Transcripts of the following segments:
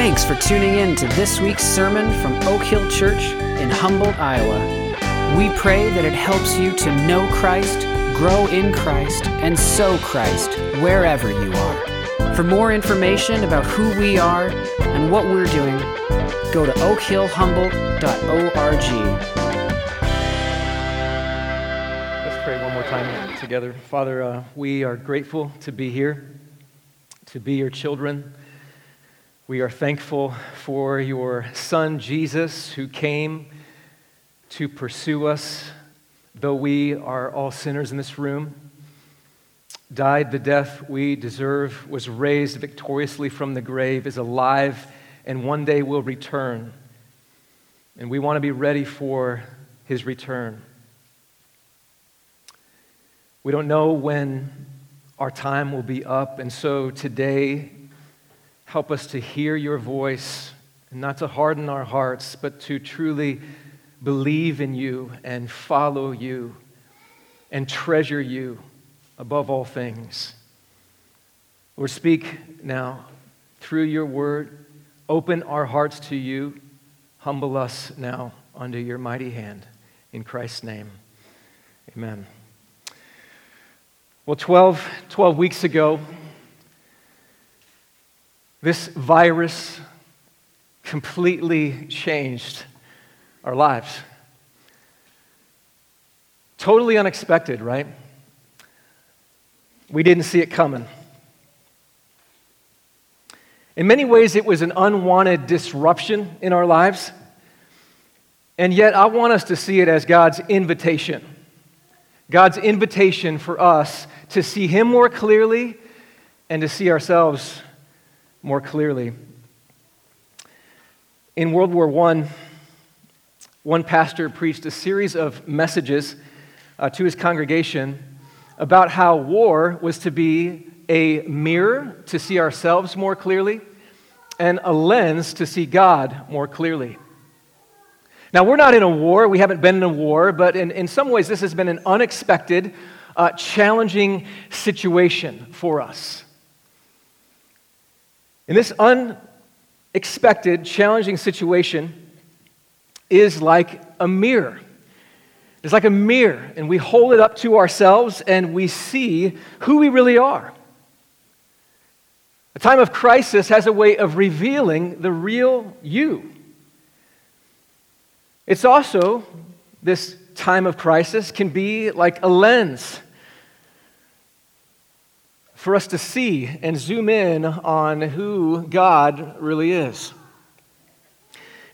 Thanks for tuning in to this week's sermon from Oak Hill Church in Humboldt, Iowa. We pray that it helps you to know Christ, grow in Christ, and sow Christ wherever you are. For more information about who we are and what we're doing, go to oakhillhumboldt.org. Let's pray one more time together. Father, uh, we are grateful to be here, to be your children. We are thankful for your Son, Jesus, who came to pursue us, though we are all sinners in this room, died the death we deserve, was raised victoriously from the grave, is alive, and one day will return. And we want to be ready for his return. We don't know when our time will be up, and so today, help us to hear your voice, and not to harden our hearts, but to truly believe in you and follow you and treasure you above all things. Lord, speak now through your word. Open our hearts to you. Humble us now under your mighty hand. In Christ's name, amen. Well, 12, 12 weeks ago, this virus completely changed our lives. Totally unexpected, right? We didn't see it coming. In many ways, it was an unwanted disruption in our lives. And yet, I want us to see it as God's invitation. God's invitation for us to see Him more clearly and to see ourselves more clearly. In World War I, one pastor preached a series of messages uh, to his congregation about how war was to be a mirror to see ourselves more clearly and a lens to see God more clearly. Now, we're not in a war. We haven't been in a war, but in, in some ways, this has been an unexpected, uh, challenging situation for us. In this unexpected, challenging situation is like a mirror. It's like a mirror, and we hold it up to ourselves and we see who we really are. A time of crisis has a way of revealing the real you. It's also, this time of crisis can be like a lens for us to see and zoom in on who God really is.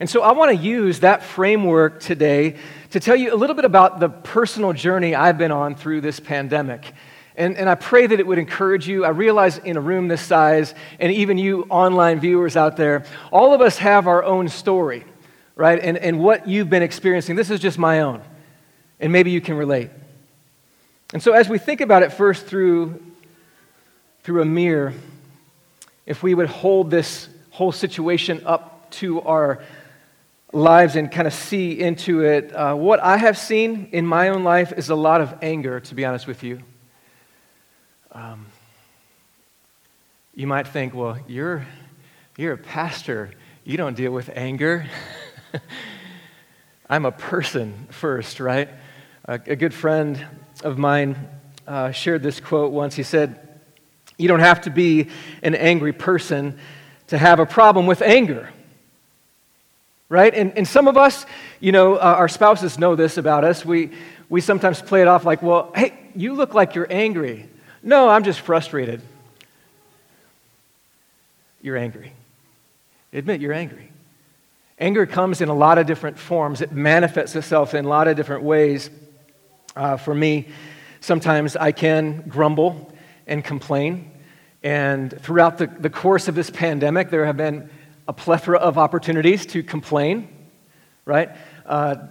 And so I want to use that framework today to tell you a little bit about the personal journey I've been on through this pandemic. And, and I pray that it would encourage you. I realize in a room this size, and even you online viewers out there, all of us have our own story, right? And, and what you've been experiencing. This is just my own. And maybe you can relate. And so as we think about it first through, through a mirror, if we would hold this whole situation up to our lives and kind of see into it, uh, what I have seen in my own life is a lot of anger, to be honest with you. Um, you might think, well, you're, you're a pastor, you don't deal with anger. I'm a person first, right? A, a good friend of mine uh, shared this quote once. He said, You don't have to be an angry person to have a problem with anger right? And, and some of us, you know, uh, our spouses know this about us. We, we sometimes play it off like, well, hey, you look like you're angry. No, I'm just frustrated. You're angry. Admit you're angry. Anger comes in a lot of different forms, it manifests itself in a lot of different ways. Uh, for me, sometimes I can grumble and complain. And throughout the, the course of this pandemic, there have been a plethora of opportunities to complain, right? Uh,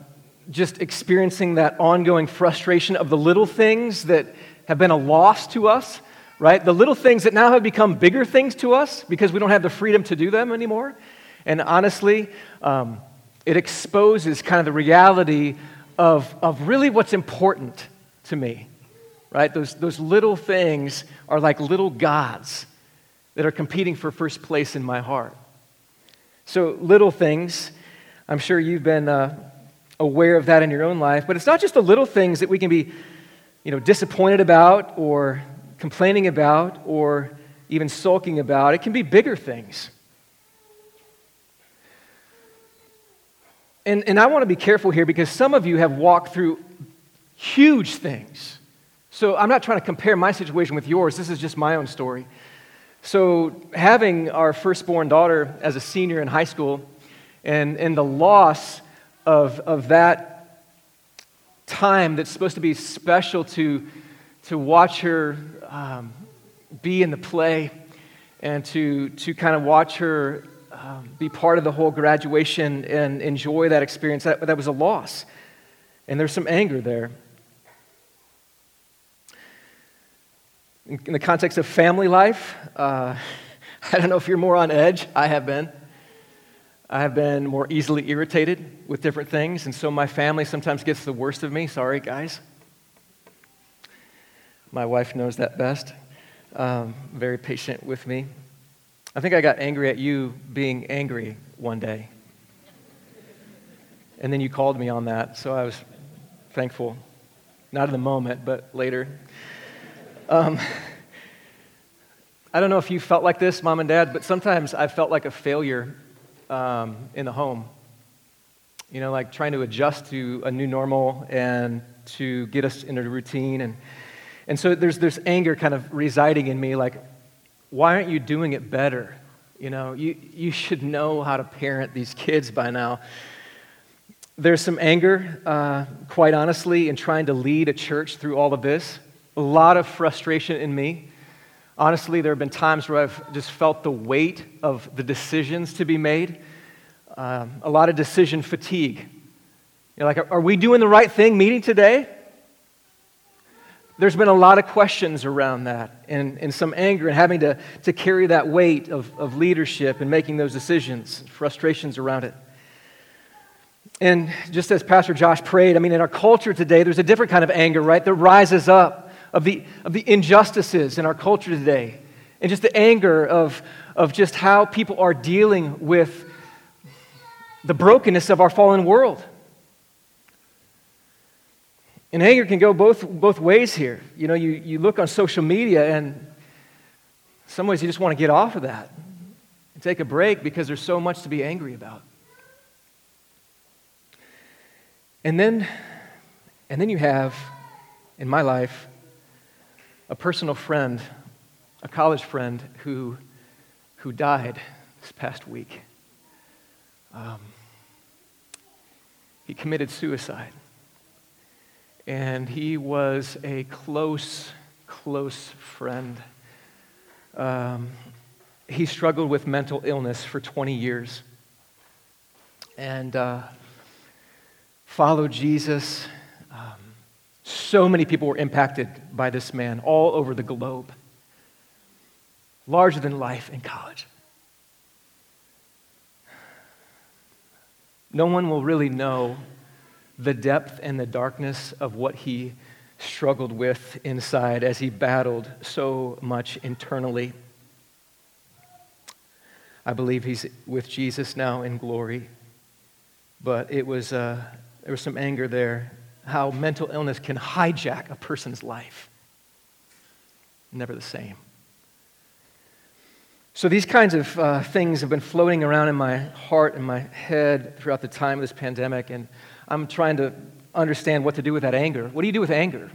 just experiencing that ongoing frustration of the little things that have been a loss to us, right? The little things that now have become bigger things to us because we don't have the freedom to do them anymore. And honestly, um, it exposes kind of the reality of, of really what's important to me, right? Those, those little things are like little gods that are competing for first place in my heart. So, little things, I'm sure you've been uh, aware of that in your own life, but it's not just the little things that we can be you know, disappointed about or complaining about or even sulking about. It can be bigger things. And, and I want to be careful here because some of you have walked through huge things. So I'm not trying to compare my situation with yours. This is just my own story. So, having our firstborn daughter as a senior in high school and, and the loss of, of that time that's supposed to be special to, to watch her um, be in the play and to, to kind of watch her um, be part of the whole graduation and enjoy that experience, that, that was a loss. And there's some anger there. In, in the context of family life, uh, I don't know if you're more on edge. I have been. I have been more easily irritated with different things, and so my family sometimes gets the worst of me. Sorry, guys. My wife knows that best. Um, very patient with me. I think I got angry at you being angry one day. And then you called me on that, so I was thankful. Not in the moment, but later. Um, I don't know if you felt like this, mom and dad, but sometimes I felt like a failure um, in the home. You know, like trying to adjust to a new normal and to get us into a routine. And, and so there's this anger kind of residing in me like, why aren't you doing it better? You know, you, you should know how to parent these kids by now. There's some anger, uh, quite honestly, in trying to lead a church through all of this a lot of frustration in me. Honestly, there have been times where I've just felt the weight of the decisions to be made, um, a lot of decision fatigue. You know, like, are we doing the right thing meeting today? There's been a lot of questions around that and, and some anger and having to, to carry that weight of, of leadership and making those decisions, frustrations around it. And just as Pastor Josh prayed, I mean, in our culture today, there's a different kind of anger, right, that rises up of the, of the injustices in our culture today, and just the anger of, of just how people are dealing with the brokenness of our fallen world. And anger can go both, both ways here. You know, you, you look on social media, and in some ways you just want to get off of that and take a break because there's so much to be angry about. And then, and then you have, in my life, a personal friend, a college friend who, who died this past week. Um, he committed suicide. And he was a close, close friend. Um, he struggled with mental illness for 20 years and uh, followed Jesus so many people were impacted by this man all over the globe. Larger than life in college. No one will really know the depth and the darkness of what he struggled with inside as he battled so much internally. I believe he's with Jesus now in glory, but it was, uh, there was some anger there how mental illness can hijack a person's life. Never the same. So, these kinds of uh, things have been floating around in my heart and my head throughout the time of this pandemic, and I'm trying to understand what to do with that anger. What do you do with anger?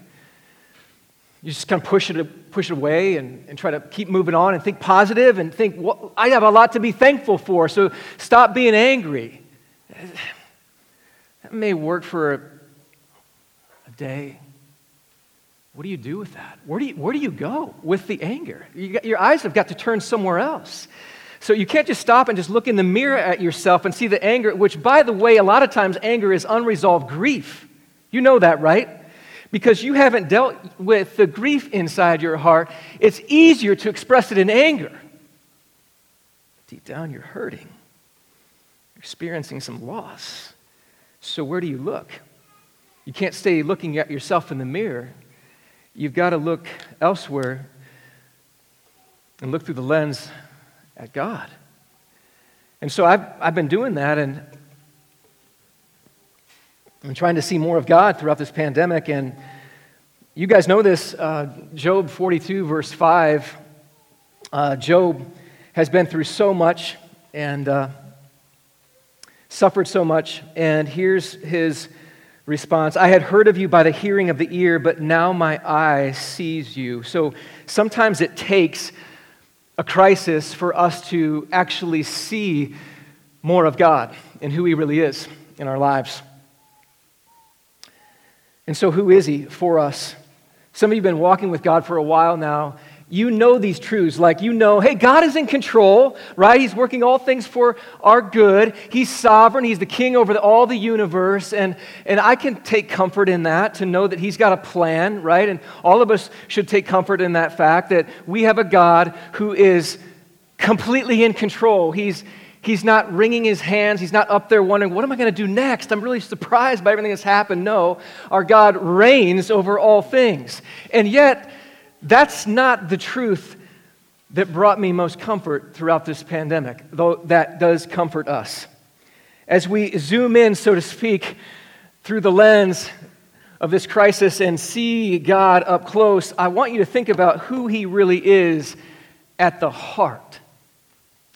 You just kind of push it, push it away and, and try to keep moving on and think positive and think, well, I have a lot to be thankful for, so stop being angry. That may work for What do you do with that? Where do you, where do you go with the anger? You got, your eyes have got to turn somewhere else. So you can't just stop and just look in the mirror at yourself and see the anger, which, by the way, a lot of times anger is unresolved grief. You know that, right? Because you haven't dealt with the grief inside your heart, it's easier to express it in anger. Deep down, you're hurting, you're experiencing some loss. So, where do you look? You can't stay looking at yourself in the mirror. You've got to look elsewhere and look through the lens at God. And so I've, I've been doing that, and I'm trying to see more of God throughout this pandemic. And you guys know this uh, Job 42, verse 5. Uh, Job has been through so much and uh, suffered so much. And here's his response I had heard of you by the hearing of the ear, but now my eye sees you. So sometimes it takes a crisis for us to actually see more of God and who He really is in our lives. And so, who is He for us? Some of you have been walking with God for a while now, you know these truths. Like, you know, hey, God is in control, right? He's working all things for our good. He's sovereign. He's the king over the, all the universe. And, and I can take comfort in that to know that He's got a plan, right? And all of us should take comfort in that fact that we have a God who is completely in control. He's, He's not wringing his hands. He's not up there wondering, what am I going to do next? I'm really surprised by everything that's happened. No, our God reigns over all things. And yet, that's not the truth that brought me most comfort throughout this pandemic, though that does comfort us. As we zoom in, so to speak, through the lens of this crisis and see God up close, I want you to think about who He really is at the heart.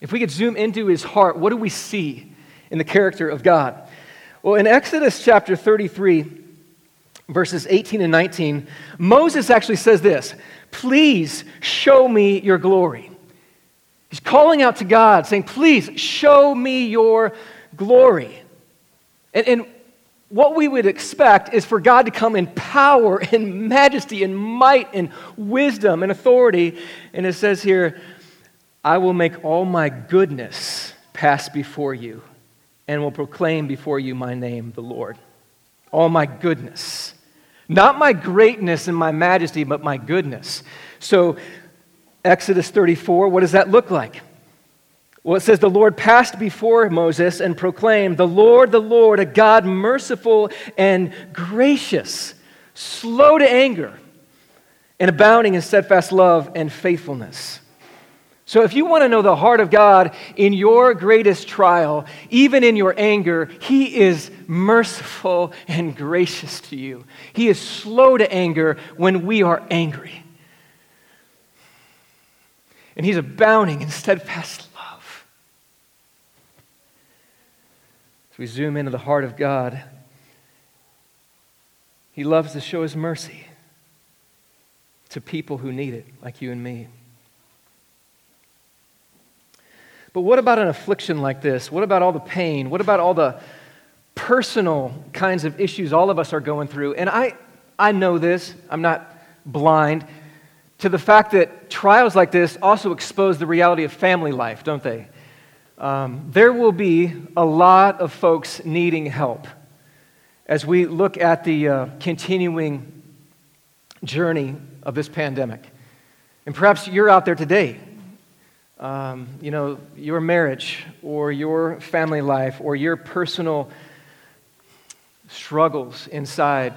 If we could zoom into His heart, what do we see in the character of God? Well, in Exodus chapter 33, verses 18 and 19, Moses actually says this Please show me your glory. He's calling out to God, saying, Please show me your glory. And, and what we would expect is for God to come in power and majesty and might and wisdom and authority. And it says here, I will make all my goodness pass before you and will proclaim before you my name, the Lord. All my goodness. Not my greatness and my majesty, but my goodness. So, Exodus 34, what does that look like? Well, it says, The Lord passed before Moses and proclaimed, The Lord, the Lord, a God merciful and gracious, slow to anger, and abounding in steadfast love and faithfulness so, if you want to know the heart of God in your greatest trial, even in your anger, He is merciful and gracious to you. He is slow to anger when we are angry. And He's abounding in steadfast love. As we zoom into the heart of God, He loves to show His mercy to people who need it, like you and me. But what about an affliction like this? What about all the pain? What about all the personal kinds of issues all of us are going through? And I, I know this, I'm not blind to the fact that trials like this also expose the reality of family life, don't they? Um, there will be a lot of folks needing help as we look at the uh, continuing journey of this pandemic. And perhaps you're out there today um, you know, your marriage or your family life or your personal struggles inside,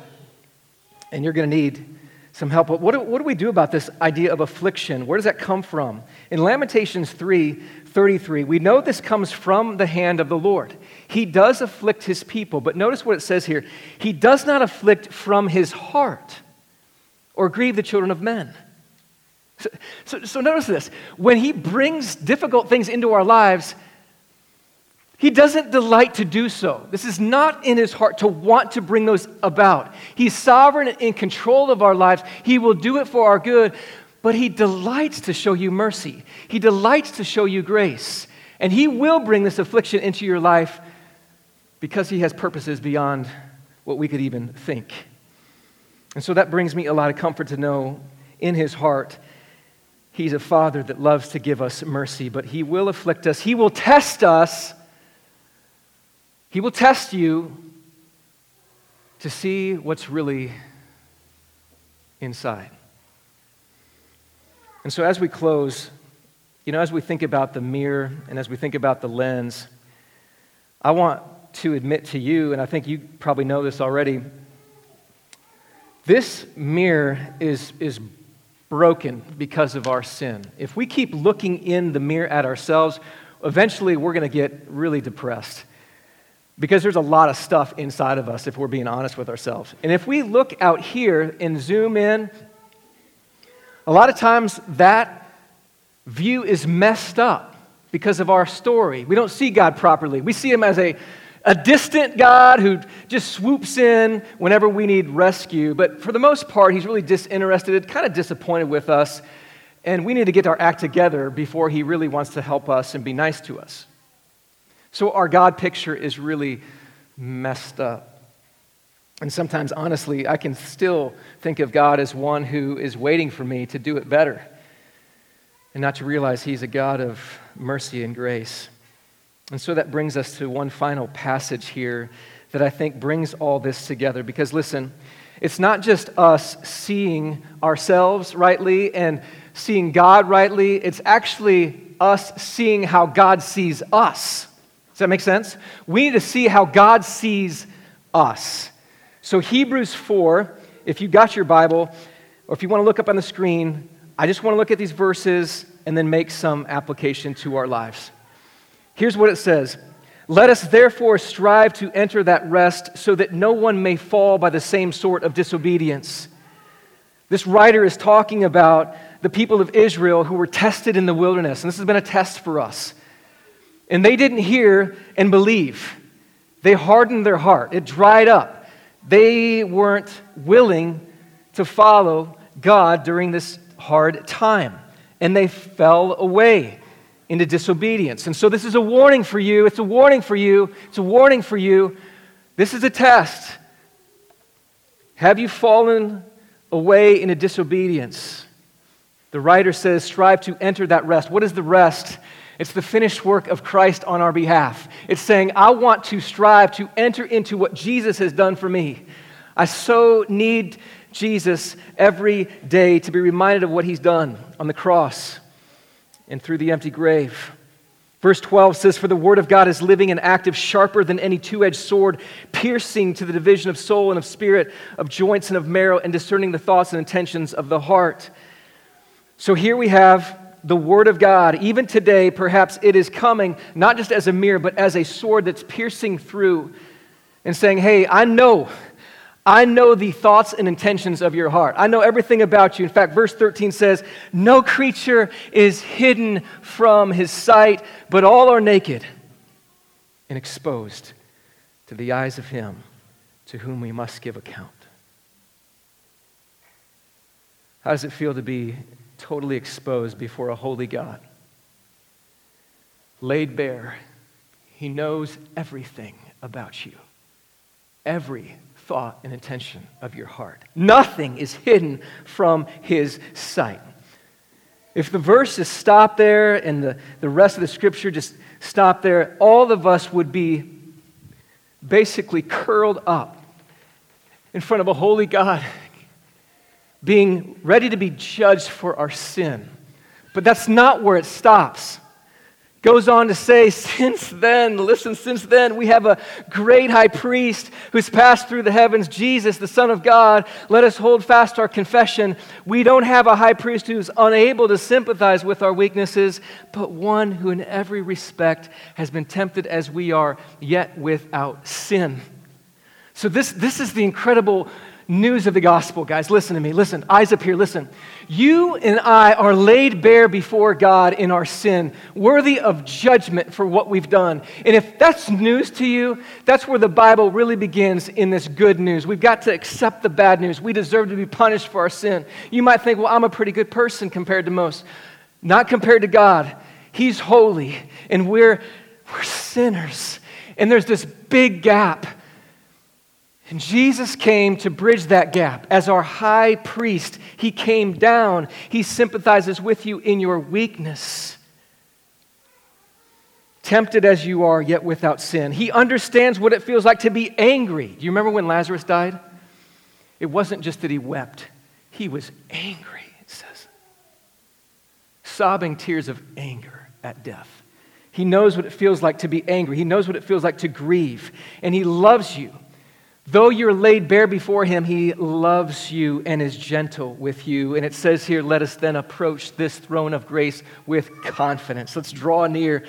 and you're going to need some help. What do, what do we do about this idea of affliction? Where does that come from? In Lamentations 3 33, we know this comes from the hand of the Lord. He does afflict his people, but notice what it says here He does not afflict from his heart or grieve the children of men. So, so, so, notice this. When he brings difficult things into our lives, he doesn't delight to do so. This is not in his heart to want to bring those about. He's sovereign and in control of our lives. He will do it for our good, but he delights to show you mercy. He delights to show you grace. And he will bring this affliction into your life because he has purposes beyond what we could even think. And so that brings me a lot of comfort to know in his heart He's a father that loves to give us mercy, but he will afflict us. He will test us. He will test you to see what's really inside. And so, as we close, you know, as we think about the mirror and as we think about the lens, I want to admit to you, and I think you probably know this already, this mirror is, is broken because of our sin. If we keep looking in the mirror at ourselves, eventually we're going to get really depressed because there's a lot of stuff inside of us if we're being honest with ourselves. And if we look out here and zoom in, a lot of times that view is messed up because of our story. We don't see God properly. We see him as a, a distant God who just swoops in whenever we need rescue. But for the most part, he's really disinterested, kind of disappointed with us. And we need to get our act together before he really wants to help us and be nice to us. So our God picture is really messed up. And sometimes, honestly, I can still think of God as one who is waiting for me to do it better and not to realize He's a God of mercy and grace. And so that brings us to one final passage here that I think brings all this together. Because listen, it's not just us seeing ourselves rightly and seeing God rightly, it's actually us seeing how God sees us. Does that make sense? We need to see how God sees us. So, Hebrews 4, if you got your Bible, or if you want to look up on the screen, I just want to look at these verses and then make some application to our lives. Here's what it says Let us therefore strive to enter that rest so that no one may fall by the same sort of disobedience. This writer is talking about the people of Israel who were tested in the wilderness, and this has been a test for us. And they didn't hear and believe. They hardened their heart, it dried up. They weren't willing to follow God during this hard time, and they fell away into disobedience. And so, this is a warning for you. It's a warning for you. It's a warning for you. This is a test. Have you fallen away into disobedience? The writer says, strive to enter that rest. What is the rest? It's the finished work of Christ on our behalf. It's saying, I want to strive to enter into what Jesus has done for me. I so need Jesus every day to be reminded of what he's done on the cross and through the empty grave. Verse 12 says, For the word of God is living and active, sharper than any two edged sword, piercing to the division of soul and of spirit, of joints and of marrow, and discerning the thoughts and intentions of the heart. So here we have the Word of God, even today, perhaps it is coming not just as a mirror, but as a sword that's piercing through and saying, Hey, I know. I know the thoughts and intentions of your heart. I know everything about you. In fact, verse 13 says, No creature is hidden from his sight, but all are naked and exposed to the eyes of him to whom we must give account. How does it feel to be totally exposed before a holy God. Laid bare. He knows everything about you, every thought and intention of your heart. Nothing is hidden from his sight. If the verses stop there and the, the rest of the scripture just stop there, all of us would be basically curled up in front of a holy God being ready to be judged for our sin. But that's not where it stops. Goes on to say, since then, listen, since then, we have a great high priest who's passed through the heavens, Jesus, the Son of God. Let us hold fast our confession. We don't have a high priest who's unable to sympathize with our weaknesses, but one who, in every respect, has been tempted as we are, yet without sin. So, this, this is the incredible news of the gospel, guys. Listen to me. Listen. Eyes up here. Listen. You and I are laid bare before God in our sin, worthy of judgment for what we've done. And if that's news to you, that's where the Bible really begins in this good news. We've got to accept the bad news. We deserve to be punished for our sin. You might think, well, I'm a pretty good person compared to most. Not compared to God. He's holy, and we're, we're sinners. And there's this big gap and Jesus came to bridge that gap. As our high priest, he came down. He sympathizes with you in your weakness. Tempted as you are, yet without sin. He understands what it feels like to be angry. Do you remember when Lazarus died? It wasn't just that he wept, he was angry, it says. Sobbing tears of anger at death. He knows what it feels like to be angry. He knows what it feels like to grieve. And he loves you. Though you're laid bare before him, he loves you and is gentle with you. And it says here, let us then approach this throne of grace with confidence. Let's draw near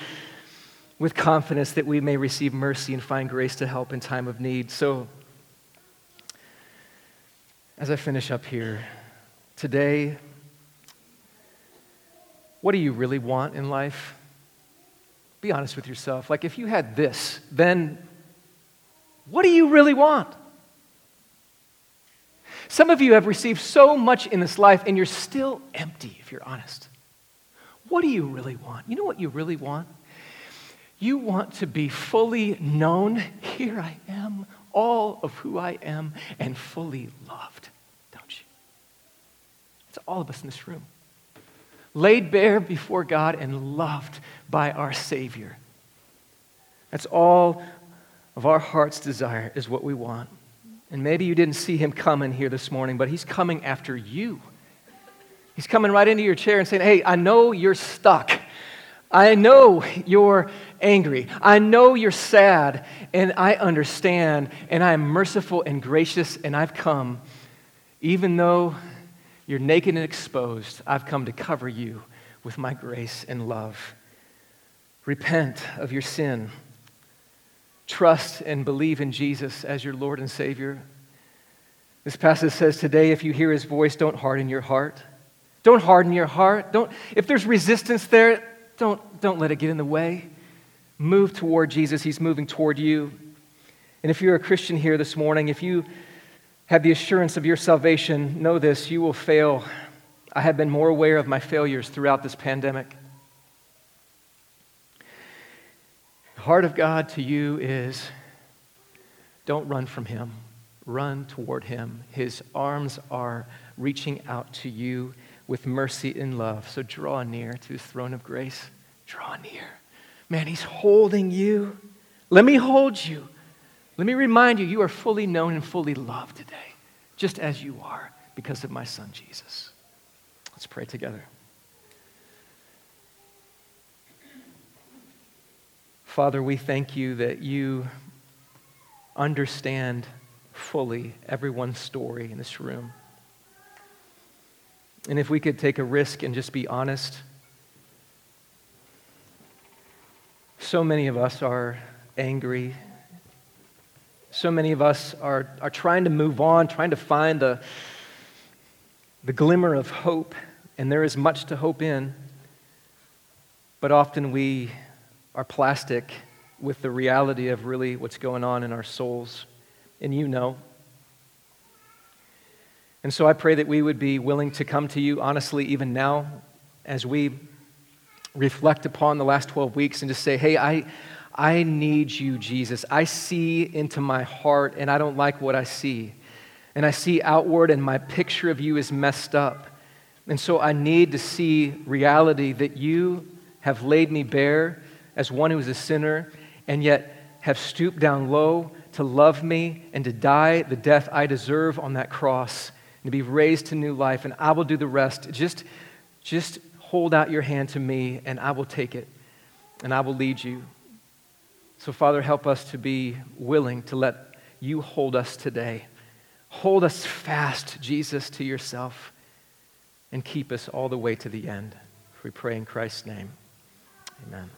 with confidence that we may receive mercy and find grace to help in time of need. So, as I finish up here, today, what do you really want in life? Be honest with yourself. Like, if you had this, then what do you really want? Some of you have received so much in this life and you're still empty, if you're honest. What do you really want? You know what you really want? You want to be fully known. Here I am, all of who I am, and fully loved, don't you? It's all of us in this room. Laid bare before God and loved by our Savior. That's all of our heart's desire, is what we want. And maybe you didn't see him coming here this morning, but he's coming after you. He's coming right into your chair and saying, Hey, I know you're stuck. I know you're angry. I know you're sad, and I understand, and I am merciful and gracious, and I've come, even though you're naked and exposed, I've come to cover you with my grace and love. Repent of your sin trust and believe in Jesus as your Lord and Savior. This passage says today, if you hear his voice, don't harden your heart. Don't harden your heart. Don't, if there's resistance there, don't, don't let it get in the way. Move toward Jesus. He's moving toward you. And if you're a Christian here this morning, if you have the assurance of your salvation, know this you will fail. I have been more aware of my failures throughout this pandemic. The heart of God to you is don't run from Him, run toward Him. His arms are reaching out to you with mercy and love. So draw near to His throne of grace. Draw near. Man, He's holding you. Let me hold you. Let me remind you, you are fully known and fully loved today, just as you are because of my Son, Jesus. Let's pray together. Father, we thank you that you understand fully everyone's story in this room. And if we could take a risk and just be honest, so many of us are angry. So many of us are, are trying to move on, trying to find the, the glimmer of hope, and there is much to hope in. But often we are plastic with the reality of really what's going on in our souls. And you know. And so I pray that we would be willing to come to you honestly, even now, as we reflect upon the last 12 weeks and just say, hey, I, I need you, Jesus. I see into my heart and I don't like what I see. And I see outward and my picture of you is messed up. And so I need to see reality that you have laid me bare as one who is a sinner and yet have stooped down low to love me and to die the death I deserve on that cross and to be raised to new life. And I will do the rest. Just, just hold out your hand to me and I will take it and I will lead you. So, Father, help us to be willing to let you hold us today. Hold us fast, Jesus, to yourself and keep us all the way to the end. We pray in Christ's name. Amen.